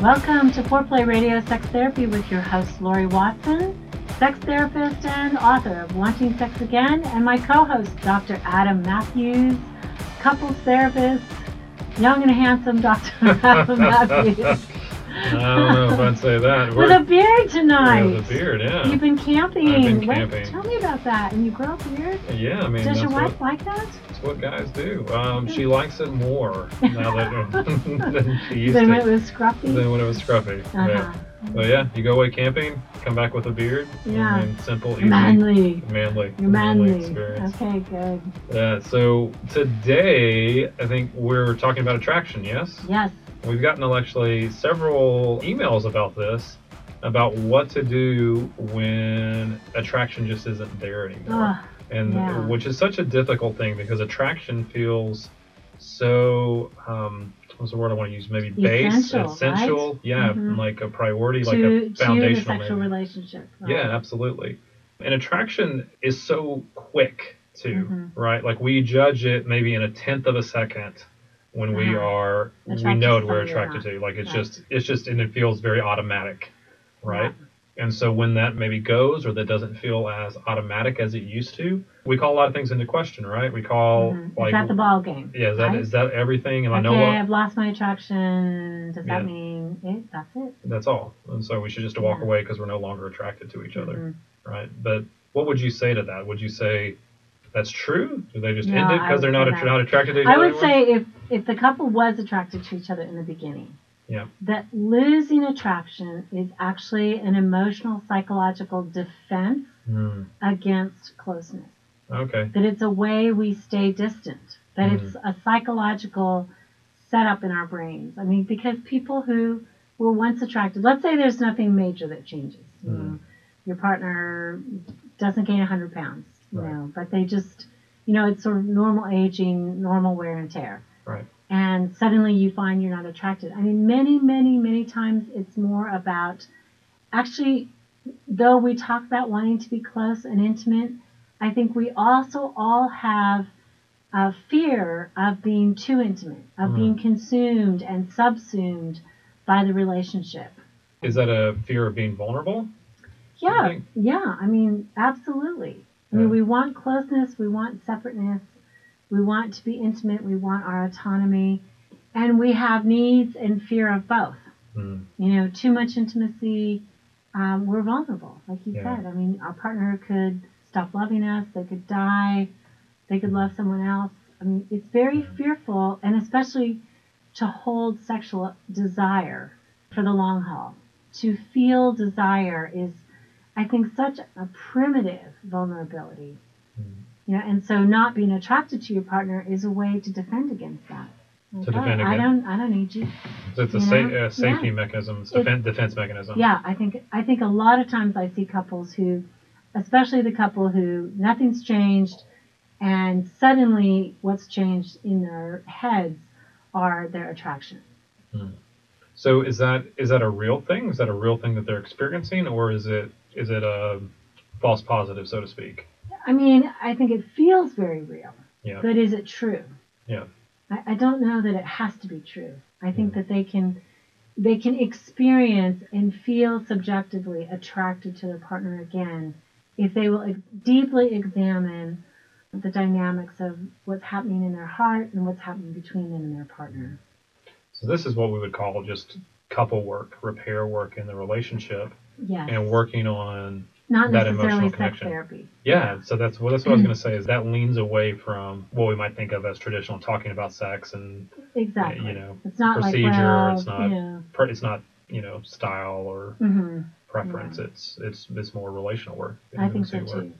Welcome to Foreplay Radio Sex Therapy with your host, Lori Watson, sex therapist and author of Wanting Sex Again, and my co host, Dr. Adam Matthews, couples therapist, young and handsome Dr. Adam Matthews. I don't know if I'd say that. With We're- a beard tonight. Yeah, with a beard, yeah. You've been camping. I've been What- camping. tell me about that. And you grow a beard? Yeah, I mean, Does your wife what, like that? that's what guys do. Um, she likes it more now that than she used Then to. when it was scruffy? than when it was scruffy. Uh-huh. Yeah. But yeah, you go away camping, come back with a beard. Yeah. I mean, simple, easy, Manly. manly, You're manly. experience. Okay, good. Yeah. So today, I think we're talking about attraction. Yes. Yes. We've gotten actually several emails about this, about what to do when attraction just isn't there anymore. Ugh, and yeah. which is such a difficult thing because attraction feels so um what's the word I want to use? Maybe base, Essential, essential, right? yeah, Mhm. like a priority, like to, a to the foundational. sexual maybe. relationship. Yeah, absolutely. And attraction is so quick too, Mhm. right? Like we judge it maybe in a tenth of a second when we Uh-huh. are we know to we're attracted to. Like it's Right. just it's just and it feels very automatic, right? And so when that maybe goes or that doesn't feel as automatic as it used to, we call a lot of things into question, right? We call Mhm. like is that the ball game? yeah, is that right? is that everything? And I know what I've lost my attraction. Does Yeah. that mean it? That's it? that's all. And so we should just walk Yeah. away because we're no longer attracted to each other, Mhm. right? But what would you say to that? Would you say that's true? Do they just No, end it because they're not att- not attracted to each I other I would anymore? say if if the couple was attracted to each other in the beginning, Yeah. that losing attraction is actually an emotional psychological defense Hmm. against closeness. Okay. That it's a way we stay distant. That Mhm. it's a psychological setup in our brains. I mean, because people who were once attracted, let's say there's nothing major that changes. You Mhm. know, your partner doesn't gain 100 pounds, you Right. know, but they just, you know, it's sort of normal aging, normal wear and tear. Right. And suddenly you find you're not attracted. I mean, many, many, many times it's more about actually, though we talk about wanting to be close and intimate, I think we also all have a fear of being too intimate, of Mhm. being consumed and subsumed by the relationship. Is that a fear of being vulnerable? Yeah, yeah. I mean, absolutely. I mean, we want closeness, we want separateness, we want to be intimate, we want our autonomy, and we have needs and fear of both. Hmm. You know, too much intimacy, um, we're vulnerable, like you Yeah. said. I mean, our partner could stop loving us, they could die, they could love someone else. I mean, it's very fearful, and especially to hold sexual desire for the long haul. To feel desire is, I think, such a primitive vulnerability. Hmm. You know, and so not being attracted to your partner is a way to defend against that. Like, To defend oh, I against- don't, I don't need you. So it's a sa- uh, safety Yeah. mechanism, it's It- defense mechanism. Yeah, I think I think a lot of times I see couples who, especially the couple who nothing's changed, and suddenly what's changed in their heads are their attraction. So is that is that a real thing? Is that a real thing that they're experiencing, or is it is it a false positive, so to speak? I mean, I think it feels very real, Yeah. but is it true? Yeah. I, I don't know that it has to be true. I think mm-hmm. that they can they can experience and feel subjectively attracted to their partner again if they will ex- deeply examine the dynamics of what's happening in their heart and what's happening between them and their partner. So this is what we would call just couple work, repair work in the relationship, Yes. and working on Not that emotional connection. therapy. Yeah, so that's what that's what I was going to say is that leans away from what we might think of as traditional talking about sex and Exactly. you know it's not procedure. like well, it's not know, it's not you know style or mhm. preference. It's it's it's more relational work. I think so work. too.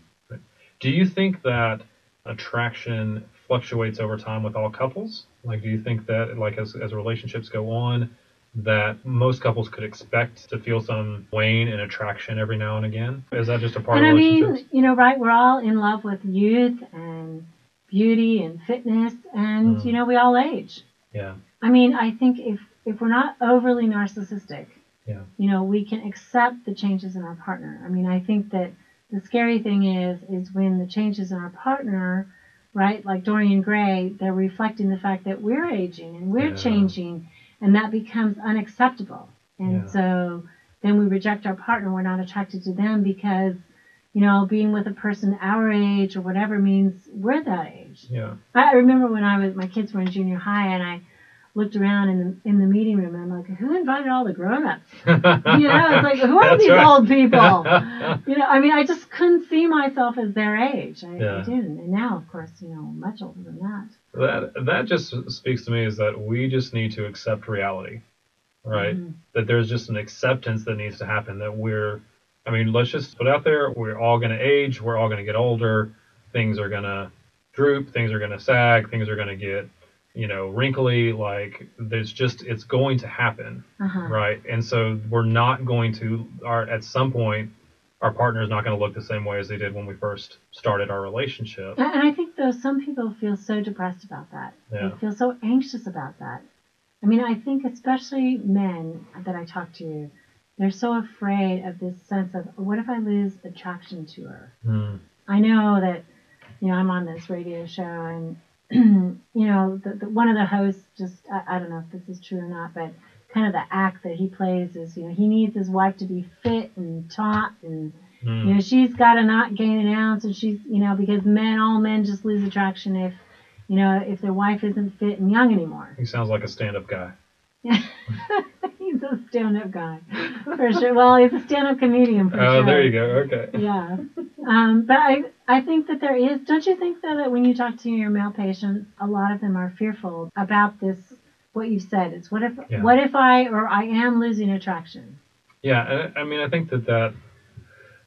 Do you think that attraction fluctuates over time with all couples? Like, do you think that like as as relationships go on, that most couples could expect to feel some wane in attraction every now and again? Is that just a part And of I mean, you know, right? We're all in love with youth and beauty and fitness, and Mm. you know, we all age. yeah, I mean, I think if if we're not overly narcissistic, yeah, you know, we can accept the changes in our partner. I mean, I think that the scary thing is is when the changes in our partner, right? Like Dorian Gray, they're reflecting the fact that we're aging and we're Yeah. changing, and that becomes unacceptable. And Yeah. so then we reject our partner. We're not attracted to them because, you know, being with a person our age or whatever means we're that age. yeah, I remember when I was my kids were in junior high and I looked around in the in the meeting room and I'm like, who invited all the grown-ups? You know, it's like who are That's these right. old people? You know, I mean, I just couldn't see myself as their age. I, Yeah. I didn't, and now, of course, you know, much older than that. That that just speaks to me is that we just need to accept reality, right? Mhm. That there's just an acceptance that needs to happen. That we're, I mean, let's just put out there, we're all going to age, we're all going to get older, things are going to droop, things are going to sag, things are going to get, you know, wrinkly. Like there's just it's going to happen, Uh-huh. right? And so we're not going to, are at some point, our partner is not going to look the same way as they did when we first started our relationship. And and I think though some people feel so depressed about that. Yeah. They feel so anxious about that. I mean, I think especially men that I talk to, they're so afraid of this sense of what if I lose attraction to her? Hmm. I know that, you know, I'm on this radio show and, you know, the, the, one of the hosts just, I, I don't know if this is true or not, but kind of the act that he plays is, you know, he needs his wife to be fit and taut and, Hmm. you know, she's got to not gain an ounce and she's, you know, because men, all men just lose attraction if, you know, if their wife isn't fit and young anymore. He sounds like a stand-up guy. he's a stand-up guy for sure. Well, he's a stand-up comedian for Oh, sure. Oh, there you go. Okay. Yeah. Um, but I, I think that there is, don't you think that, that when you talk to your male patients, a lot of them are fearful about this, what you said. It's what if, Yeah. what if I, or I am losing attraction? Yeah, I mean, I think that that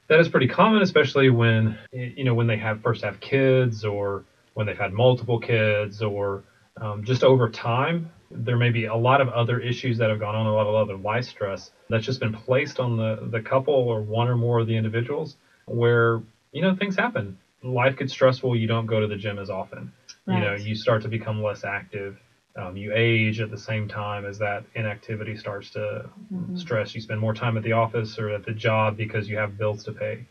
that is pretty common, especially when you know when they have first have kids or when they've had multiple kids or um, just over time. There may be a lot of other issues that have gone on, a lot of other life stress that's just been placed on the the couple or one or more of the individuals, where you know things happen. Life gets stressful. You don't go to the gym as often. You know, you start to become less active. Um, you age at the same time as that inactivity starts to Mm-hmm. stress. You spend more time at the office or at the job because you have bills to pay.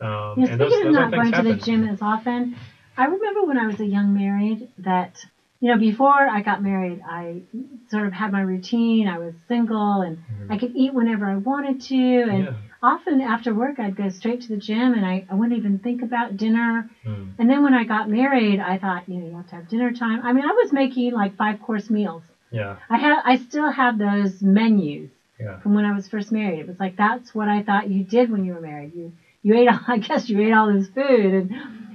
Um, Yeah, and those, speaking those of not going things to the gym as often, I remember when I was a young married that, you know, before I got married, I sort of had my routine. I was single and I could eat whenever I wanted to. And Mm-hmm. Yeah. often after work, I'd go straight to the gym and I, I wouldn't even think about dinner. Hmm. And then when I got married, I thought, you know, you have to have dinner time. I mean, I was making like five course meals. Yeah. I have, I still have those menus Yeah. from when I was first married. It was like that's what I thought you did when you were married. You you ate all, I guess you ate all this food and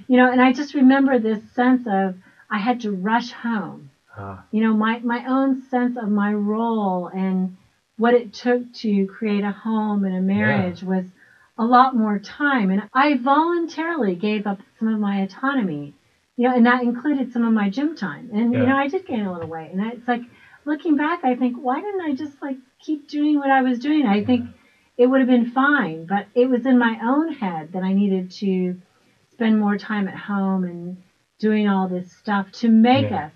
you know, and I just remember this sense of I had to rush home. Ah, You know, my my own sense of my role and what it took to create a home and a marriage was a lot more time and I voluntarily gave up some of my autonomy. You know, and that included some of my gym time. And you know, I did gain a little weight. And it's like looking back, I think, why didn't I just like keep doing what I was doing? I think it would have been fine, but it was in my own head that I needed to spend more time at home and doing all this stuff to make Yeah. us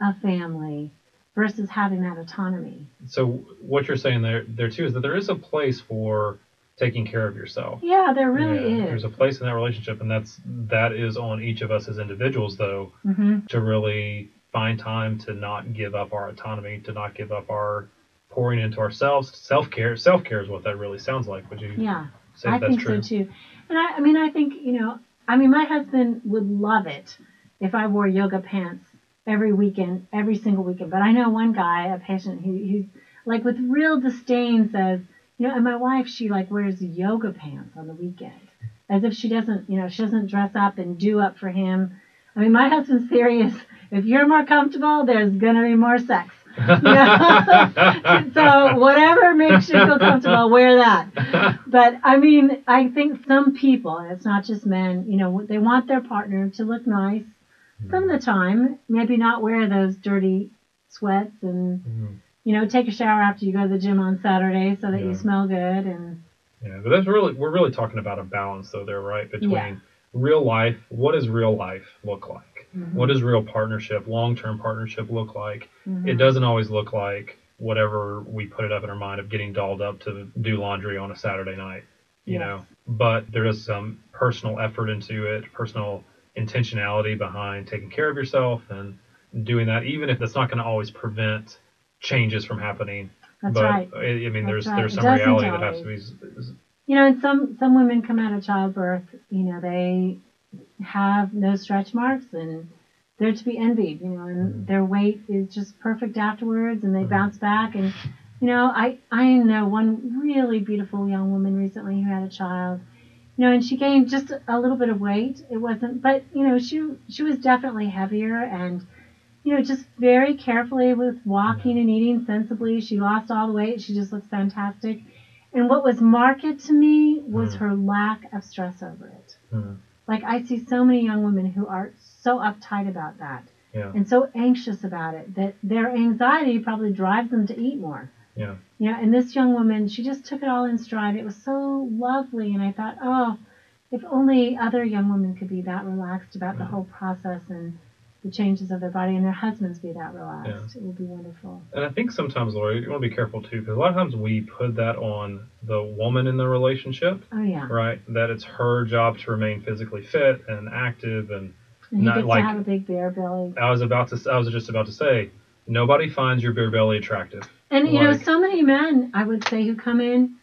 a family versus having that autonomy. So what you're saying there there too is that there is a place for taking care of yourself. Yeah, there really Yeah, is. There's a place in that relationship, and that's that is on each of us as individuals, though, hmm to really find time to not give up our autonomy, to not give up our pouring into ourselves. Self care, self care is what that really sounds like. Would you Yeah. say I that's think true? so too. And I, I mean, I think, you know, I mean, my husband would love it if I wore yoga pants every weekend, every single weekend. But I know one guy, a patient, who he's like with real disdain says, you know, and my wife, she like wears yoga pants on the weekend as if she doesn't, you know, she doesn't dress up and do up for him. I mean, my husband's is if you're more comfortable, there's going to be more sex. So whatever makes you feel comfortable, wear that. But I mean, I think some people, and it's not just men, you know, they want their partner to look nice some of the time, maybe not wear those dirty sweats and, Mhm. you know, take a shower after you go to the gym on Saturday so that Yeah. you smell good and Yeah, but that's really we're really talking about a balance, though. There, right between Yeah. real life. What does real life look like? Mhm. What does real partnership, long-term partnership, look like? Mhm. It doesn't always look like whatever we put it up in our mind of getting dolled up to do laundry on a Saturday night, you Yes. know. But there is some personal effort into it, personal intentionality behind taking care of yourself and doing that, even if that's not going to always prevent changes from happening. That's but right. I I mean, there's right. there's some reality that has to be. always. You know, and some some women come out of childbirth, you know, they have no stretch marks and they're to be envied, you know, and Mhm. their weight is just perfect afterwards and they Mhm. bounce back and you know, I I know one really beautiful young woman recently who had a child. You know, and she gained just a little bit of weight. It wasn't but you know, she she was definitely heavier and you know, just very carefully with walking and eating sensibly. She lost all the weight. She just looks fantastic. And what was marked to me was Mm. her lack of stress over it. Hmm. Like I see so many young women who are so uptight about that Yeah, and so anxious about it that their anxiety probably drives them to eat more. Yeah. You know, and this young woman, she just took it all in stride. It was so lovely, and I thought, oh, if only other young women could be that relaxed about the Mhm. whole process and the changes of their body, and their husbands be that relaxed. It would be wonderful. And I think sometimes, Lori, you want to be careful too, because a lot of times we put that on the woman in the relationship, Oh yeah, right? That it's her job to remain physically fit and active. And and not like- to have a big bear belly. I was about to, I was just about to say, nobody finds your beer belly attractive. And you know, so many men, I would say, who come in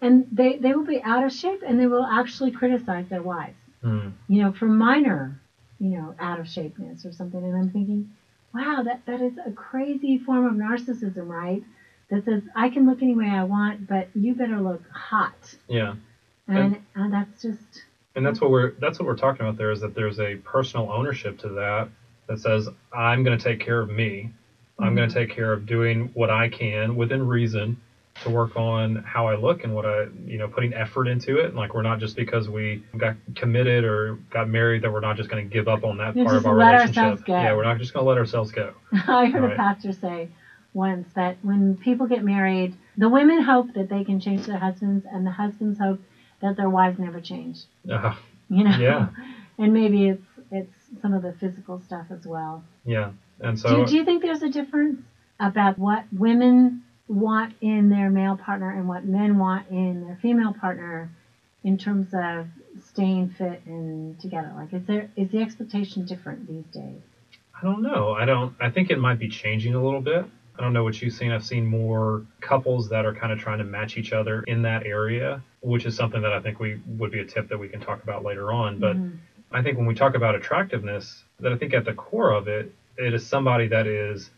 and they they will be out of shape and they will actually criticize their wives. Hmm. you know, for minor, you know, out of shapeness or something. And I'm thinking, wow, that, that is a crazy form of narcissism, right? That says, I can look any way I want, but you better look hot. Yeah. And, and that's just, And that's what we're that's what we're talking about there is that there's a personal ownership to that that says I'm going to take care of me. I'm going to take care of doing what I can within reason to work on how I look and what I, you know, putting effort into it. And Like we're not just because we got committed or got married that we're not just going to give up on that You part of our let relationship. ourselves go. Yeah, we're not just going to let ourselves go. I heard Right. a pastor say once that when people get married, the women hope that they can change their husbands, and the husbands hope that their wives never change. Uh, You know? Yeah. and maybe it's some of the physical stuff as well. yeah. And so do, do you think there's a difference about what women want in their male partner and what men want in their female partner in terms of staying fit and together? Like, is there is the expectation different these days? I don't know. I don't. I think it might be changing a little bit. I don't know what you've seen. I've seen more couples that are kind of trying to match each other in that area, which is something that I think we would be a tip that we can talk about later on. But Mhm. I think when we talk about attractiveness, that I think at the core of it, it is somebody that is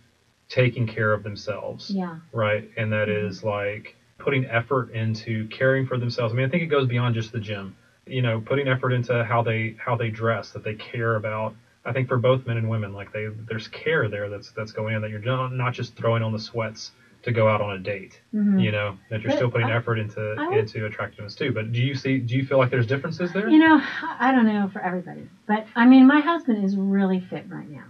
taking care of themselves, Yeah, right? And that mm-hmm. is like putting effort into caring for themselves. I mean, I think it goes beyond just the gym. You know, putting effort into how they how they dress, that they care about. I think for both men and women, like they there's care there that's that's going in that you're not not just throwing on the sweats to go out on a date. Mhm. You know, that you're But still putting I- effort into would- into attractiveness too. But do you see do you feel like there's differences there? You know, I don't know for everybody, but I mean, my husband is really fit right now.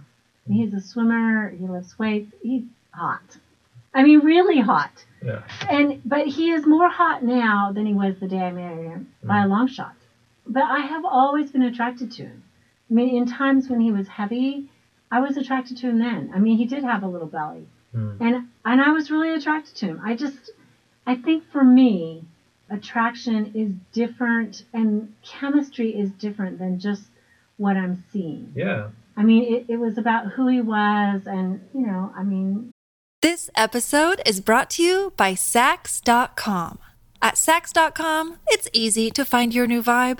He's a swimmer. He lifts weights. He's hot. I mean, really hot. yeah. And but he is more hot now than he was the day I married him by a long shot. But I have always been attracted to him. I mean, in times when he was heavy, I was attracted to him then. I mean, he did have a little belly, Mm. and and I was really attracted to him. I just, I think for me, attraction is different, and chemistry is different than just what I'm seeing. Yeah. I mean, it, it was about who he was, and you know, I mean, This episode is brought to you by Saks.com. At Saks.com, it's easy to find your new vibe.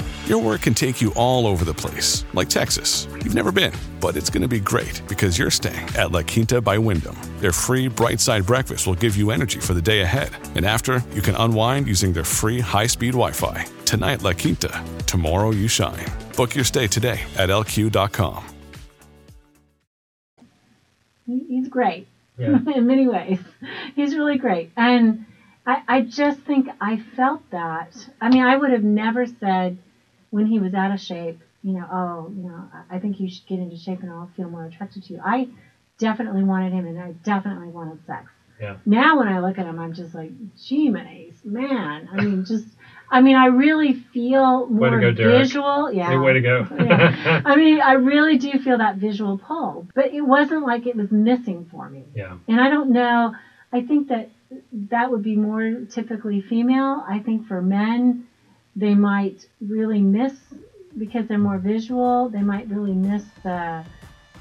Your work can take you all over the place, like Texas. You've never been, but it's going to be great because you're staying at La Quinta by Wyndham. Their free bright side breakfast will give you energy for the day ahead. And after, you can unwind using their free high speed Wi Fi. Tonight, La Quinta. Tomorrow, you shine. Book your stay today at lq.com. he's great Yeah. in many ways. He's really great. And I, I just think I felt that. I mean, I would have never said when he was out of shape, you know, oh, you know, I think you should get into shape and I'll feel more attracted to you. I definitely wanted him and I definitely wanted sex. Yeah. Now when I look at him, I'm just like, gee, man. I mean, just, I mean, I really feel more go, visual. Yeah. Hey, way to go. Yeah. I mean, I really do feel that visual pull, but it wasn't like it was missing for me. yeah. And I don't know. I think that that would be more typically female. I think for men, they might really miss because they're more visual. They might really miss the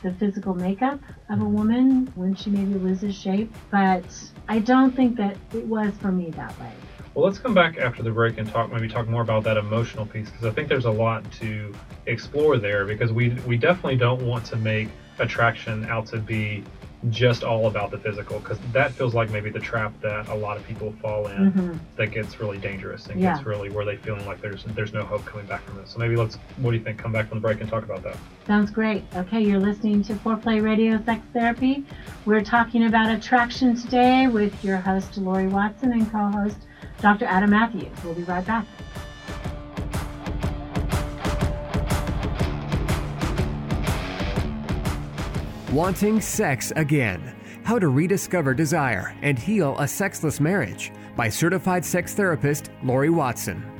the physical makeup of a mm-hmm. woman when she maybe loses shape. But I don't think that it was for me that way. Well, let's come back after the break and talk maybe talk more about that emotional piece because I think there's a lot to explore there because we we definitely don't want to make attraction out to be just all about the physical because that feels like maybe the trap that a lot of people fall in Mhm. that gets really dangerous and Yeah. gets really where they feeling like there's there's no hope coming back from this. So maybe let's what do you think? Come back from the break and talk about that. Sounds great. Okay, you're listening to Foreplay Radio Sex Therapy. We're talking about attraction today with your host, Lori Watson, and co host, Dr. Adam Matthews. We'll be right back. Wanting Sex Again How to Rediscover Desire and Heal a Sexless Marriage by certified sex therapist Lori Watson.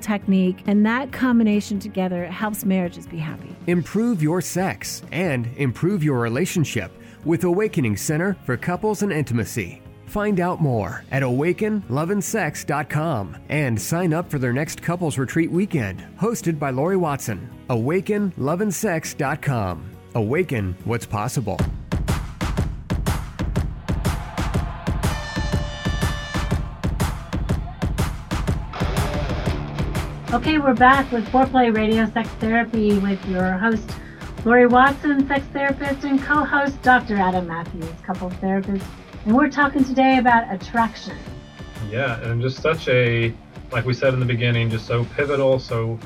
technique, and that combination together helps marriages be happy. Improve your sex and improve your relationship with Awakening Center for Couples and Intimacy. Find out more at awakenloveandsex.com and sign up for their next couples retreat weekend, hosted by Lori Watson. Awakenloveandsex.com. Awaken what's possible. Okay, we're back with Foreplay Radio Sex Therapy with your host, Lori Watson, sex therapist, and co host, Dr. Adam Matthews, couples therapist. And we're talking today about attraction. Yeah, and just such a, like we said in the beginning, just so pivotal, so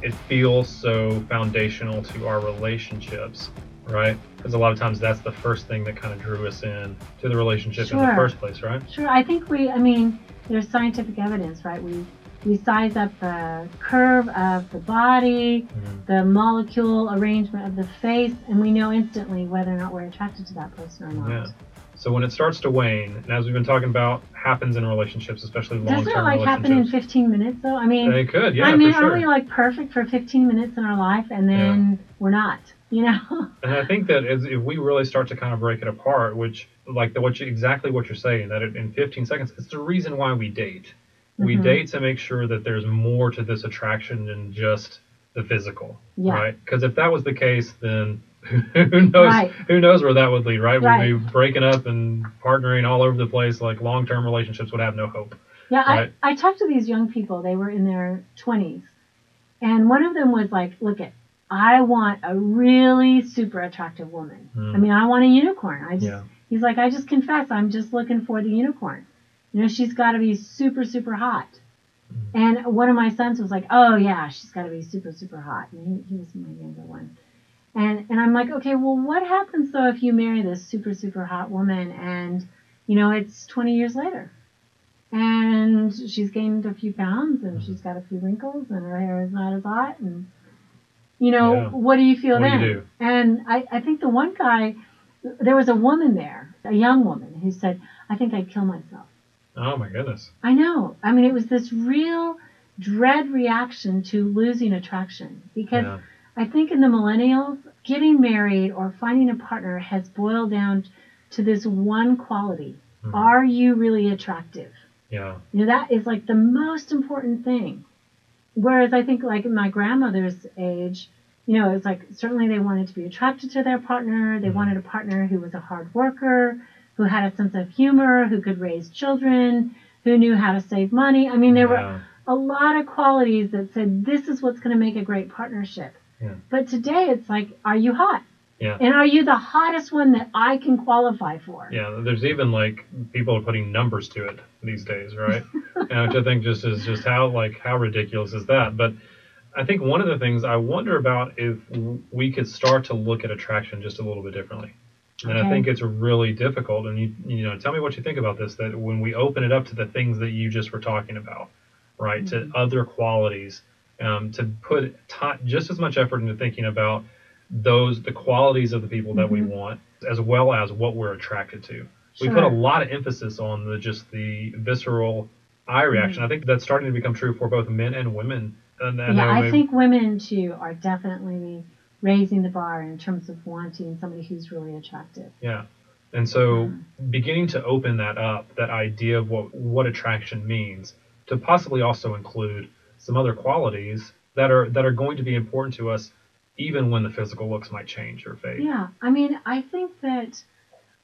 it feels so foundational to our relationships, right? Because a lot of times that's the first thing that kind of drew us in to the relationship in the first place, right? Sure, I think we, I mean, there's scientific evidence, right? We we size up the curve of the body, mm-hmm. the molecule arrangement of the face, and we know instantly whether or not we're attracted to that person or not. Yeah. So when it starts to wane, and as we've been talking about, happens in relationships, especially long-term Doesn't it like happen in 15 minutes though? I mean, It could, yeah, I mean, sure. aren't we like perfect for 15 minutes in our life and then we're not? You know? And I think that if we really start to kind of break it apart, which like the, what you, exactly what you're saying, that it, in 15 seconds, it's the reason why we date. We Mhm. date to make sure that there's more to this attraction than just the physical, Yeah. right? Because if that was the case, then who knows Right. who knows where that would lead, right? Right. We'd be breaking up and partnering all over the place. Like long-term relationships would have no hope. Yeah, Right. I, I talked to these young people. They were in their 20s. And one of them was like, look at, I want a really super attractive woman. Hmm. I mean, I want a unicorn. I just, Yeah. he's like, I just confess, I'm just looking for the unicorn. You know, she's got to be super, super hot. And one of my sons was like, oh yeah, she's got to be super, super hot. And he, he was my younger one. And, and I'm like, okay, well, what happens though if you marry this super, super hot woman and, you know, it's 20 years later? and she's gained a few pounds and she's got a few wrinkles and her hair is not as hot and you know Yeah. what do you feel What then you and I, I think the one guy there was a woman there a young woman who said i think i'd kill myself Oh my goodness. i know i mean it was this real dread reaction to losing attraction because Yeah. I think in the millennials, getting married or finding a partner has boiled down to this one quality. Mhm. Are you really attractive? Yeah. You know, that is like the most important thing. Whereas I think like in my grandmother's age, you know, it's like certainly they wanted to be attracted to their partner. They wanted a partner who was a hard worker, who had a sense of humor, who could raise children, who knew how to save money. I mean, there Yeah. were a lot of qualities that said this is what's going to make a great partnership. Yeah. But today it's like, are you hot? Yeah. And are you the hottest one that I can qualify for? Yeah, there's even like people are putting numbers to it these days, right? and which I think just is just how like how ridiculous is that? But I think one of the things I wonder about if we could start to look at attraction just a little bit differently. And I think it's really difficult. And you you know, tell me what you think about this. That when we open it up to the things that you just were talking about, right, Mm-hmm. to other qualities, um, to put ti just as much effort into thinking about those the qualities of the people that we want, as well as what we're attracted to. We put a lot of emphasis on the just the visceral eye reaction. I think that's starting to become true for both men and women. And, and yeah, I think women too are definitely raising the bar in terms of wanting somebody who's really attractive. Yeah. And so mm-hmm. beginning to open that up, that idea of what, what attraction means, to possibly also include some other qualities that are that are going to be important to us even when the physical looks might change or fade. Yeah, I mean, I think that.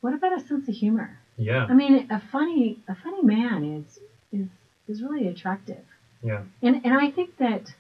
What about a sense of humor? Yeah. I mean, a funny a funny man is is is really attractive, Yeah. and and I think that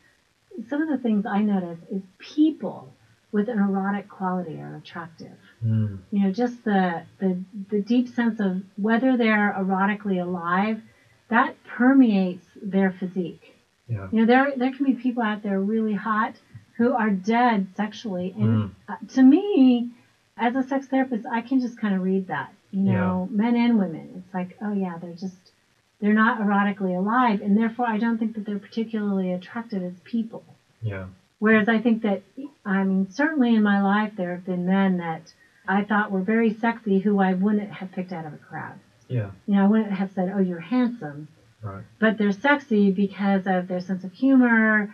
some of the things I notice is people with an erotic quality are attractive. Mm. You know, just the the the deep sense of whether they're erotically alive, that permeates their physique. Yeah. You know, there there can be people out there really hot who are dead sexually, and Mm. to me, as a sex therapist, I can just kind of read that. You know, men and women. It's like, oh yeah, they're just they're not erotically alive, and therefore I don't think that they're particularly attractive as people. Yeah. Whereas I think that, I mean, certainly in my life there have been men that I thought were very sexy who I wouldn't have picked out of a crowd. Yeah. You know, I wouldn't have said, oh, you're handsome Right. but they're sexy because of their sense of humor,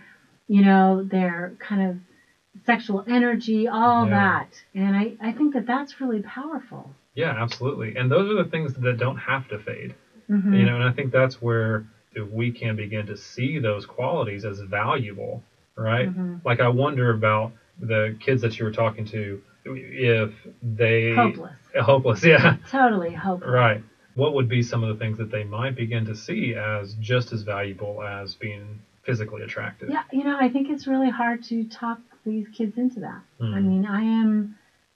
you know, their kind of sexual energy, all Yeah. that. And I, I think that that's really powerful. Yeah, absolutely. And those are the things that don't have to fade. Mhm. You know, and I think that's where if we can begin to see those qualities as valuable, right? Mhm. Like I wonder about the kids that you were talking to, if they Hopeless. hopeless, yeah, Totally hopeless. right. What would be some of the things that they might begin to see as just as valuable as being physically attractive? Yeah, you know, I think it's really hard to talk these kids into that. I Mhm. mean, I am,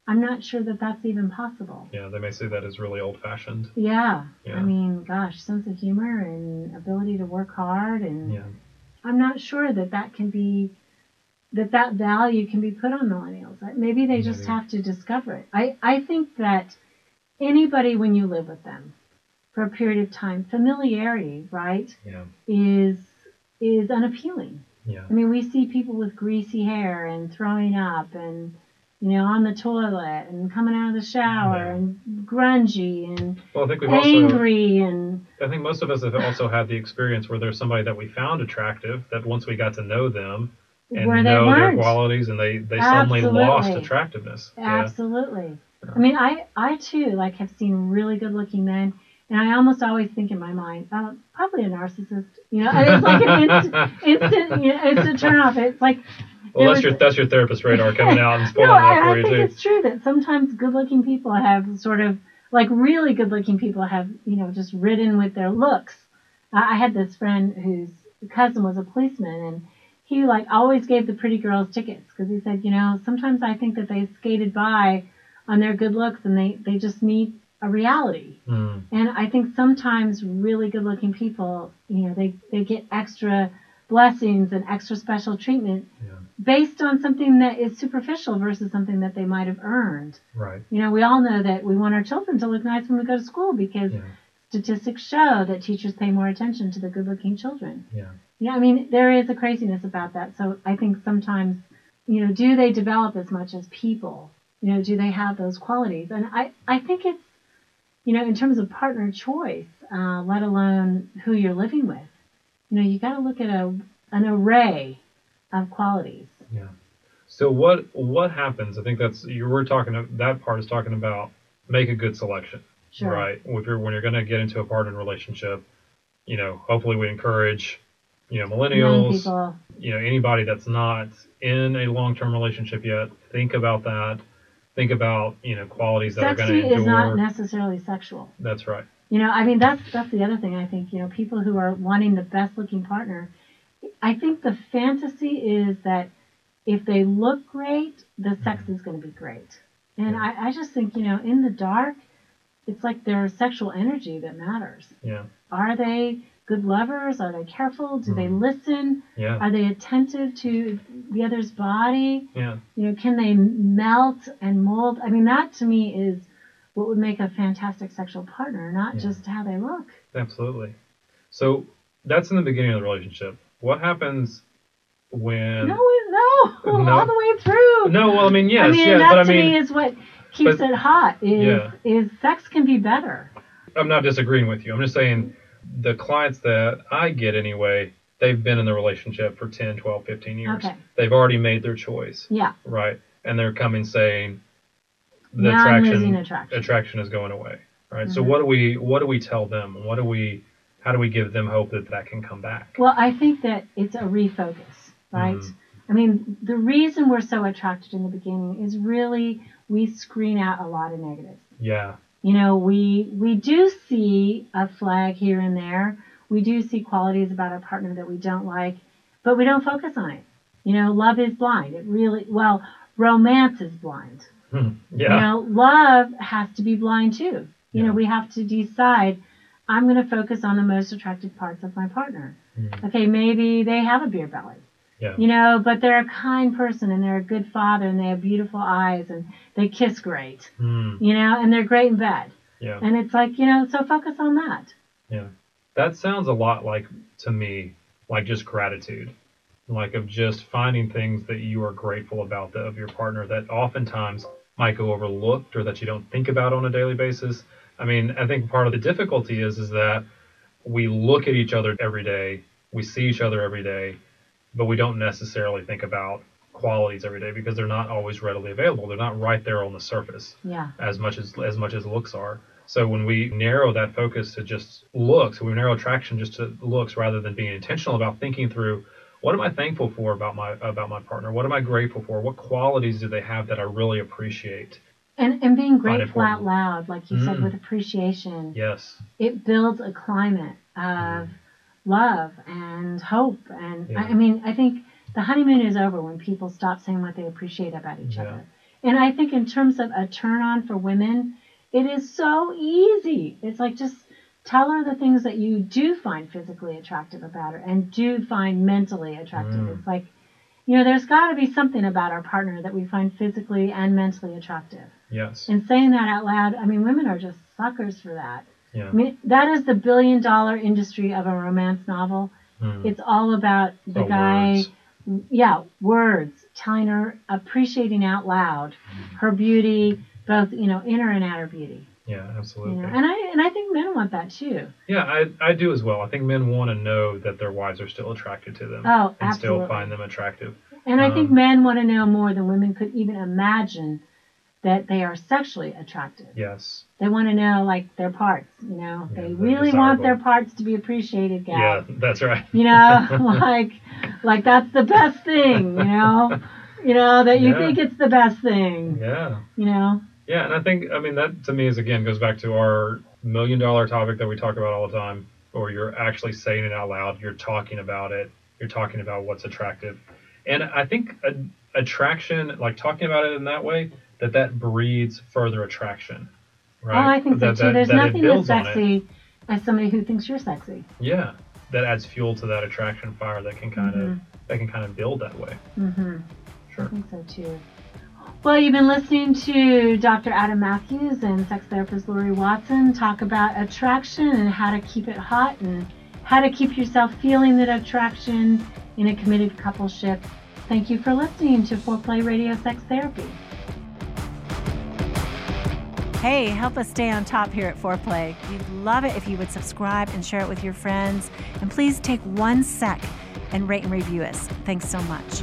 I'm not sure that that's even possible. Yeah, they may say that is really old-fashioned. Yeah. Yeah. I mean, gosh, sense of humor and ability to work hard and Yeah. I'm not sure that that can be that that value can be put on millennials. Maybe they just Maybe. have to discover it. I I think that anybody when you live with them for a period of time, familiarity, right, Yeah. is is unappealing. Yeah. I mean, we see people with greasy hair and throwing up and you know, on the toilet and coming out of the shower Yeah. and grungy and Well, I think we've also. angry and I think most of us have also had the experience where there's somebody that we found attractive that once we got to know them and Where know their qualities and they, they suddenly lost attractiveness. Yeah. Absolutely. I mean, I I too like have seen really good looking men, and I almost always think in my mind, oh, probably a narcissist. You know, and it's like an instant, instant, you know, instant turn off. It's like Well, that's was- your that's your therapist radar coming out and spoiling no, that I, for I you think too. it's true that sometimes good looking people have sort of like really good looking people have you know just ridden with their looks. I, had this friend whose cousin was a policeman and. He like always gave the pretty girls tickets because he said, you know, sometimes I think that they skated by on their good looks and they, they just need a reality. Mm, And I think sometimes really good looking people, you know, they, they get extra blessings and extra special treatment Yeah. based on something that is superficial versus something that they might have earned. right. You know, we all know that we want our children to look nice when we go to school because Yeah. statistics show that teachers pay more attention to the good looking children. Yeah. Yeah, I mean, there is a craziness about that. So I think sometimes, you know, do they develop as much as people? You know, do they have those qualities? And I, I think it's, you know, in terms of partner choice, uh, let alone who you're living with, you know, you got to look at a, an array of qualities. Yeah. So what what happens? I think that's you were talking that part is talking about make a good selection. Sure. Right. If you're when you're going to get into a partner relationship, you know, hopefully we encourage, you know, millennials, you know, anybody that's not in a long-term relationship yet, think about that. Think about, you know, qualities that are going Sexy to endure. is not necessarily sexual. that's right. You know, I mean that's that's the other thing I think, you know, people who are wanting the best looking partner, I think the fantasy is that if they look great, the mm-hmm. sex is going to be great. And I, I just think, you know, in the dark, it's like their sexual energy that matters. Yeah. Are they good lovers? Are they careful? Do they mm-hmm. listen? Yeah. Are they attentive to the other's body? Yeah. You know, can they melt and mold? I mean, that to me is what would make a fantastic sexual partner, not just how they look. Absolutely. So that's in the beginning of the relationship. What happens when No, no, No. all the way through. No, well, I mean, yes, I mean, yes, that but I to mean, me is what keeps but- it hot. Is Yeah. is sex can be better. I'm not disagreeing with you. I'm just saying the clients that I get anyway, they've been in the relationship for 10, 12, 15 years. Okay. They've already made their choice, Yeah. right? And they're coming saying the Now attraction, attraction. attraction is going away, right? So Mhm. what do we what do we tell them? What do we how do we give them hope that that can come back? Well, I think that it's a refocus, right? Mhm. I mean, the reason we're so attracted in the beginning is really we screen out a lot of negatives. Yeah. You know, we we do see a flag here and there. We do see qualities about our partner that we don't like, but we don't focus on it. You know, love is blind. It really well, romance is blind. You Yeah. know, love has to be blind too. You Yeah. know, we have to decide I'm going to focus on the most attractive parts of my partner. Mhm. Okay, maybe they have a beer belly. Yeah. You know, but they're a kind person and they're a good father and they have beautiful eyes and they kiss great. Hmm. You know, and they're great in bed. Yeah. And it's like, you know, so focus on that. Yeah. That sounds a lot like to me like just gratitude. Like of just finding things that you are grateful about the, of your partner that oftentimes might go overlooked or that you don't think about on a daily basis. I mean, I think part of the difficulty is is that we look at each other every day, we see each other every day, but we don't necessarily think about qualities every day because they're not always readily available. They're not right there on the surface Yeah. as much as as much as looks are. So when we narrow that focus to just looks, we narrow attraction just to looks rather than being intentional about thinking through what am I thankful for about my about my partner? What am I grateful for? What qualities do they have that I really appreciate? And and being grateful out loud, like you said, Mm. with appreciation, Yes. it builds a climate of love and hope. And Yeah. I, I mean, I think the honeymoon is over when people stop saying what they appreciate about each Yeah. other. And I think in terms of a turn on for women, it is so easy. It's like just tell her the things that you do find physically attractive about her and do find mentally attractive. Mm. It's like, you know, there's got to be something about our partner that we find physically and mentally attractive. Yes. And saying that out loud, I mean, women are just suckers for that. Yeah. I mean, that is the billion dollar industry of a romance novel. Mm. It's all about the Oh, guy words. yeah, words, telling her, appreciating out loud her beauty, both you know inner and outer beauty. Yeah, absolutely. Know? And I and I think men want that too. Yeah, I, I do as well. I think men want to know that their wives are still attracted to them Oh, and still find them attractive. And I think Um, men want to know more than women could even imagine that they are sexually attractive. Yes. They want to know like their parts, you know. Yeah, they really want their parts to be appreciated, gal. Yeah, that's right. You know, like like that's the best thing, you know. You know, that you Yeah. think it's the best thing. Yeah. You know? Yeah, and I think I mean that to me is again goes back to our million dollar topic that we talk about all the time, or you're actually saying it out loud, you're talking about it, you're talking about what's attractive, and I think a, attraction, like talking about it in that way, that that breeds further attraction, right? Oh, I think that, so too. that- There's that nothing as builds on it. sexy as somebody who thinks you're sexy. Yeah, that adds fuel to that attraction fire that can kind of that can kind of build that way. Mm-hmm. Sure. I think so too. Well, you've been listening to Dr. Adam Matthews and sex therapist Laurie Watson talk about attraction and how to keep it hot and how to keep yourself feeling that attraction in a committed coupleship. Thank you for listening to Foreplay Radio Sex Therapy. Hey, help us stay on top here at Foreplay. We'd love it if you would subscribe and share it with your friends. And please take one sec and rate and review us. Thanks so much.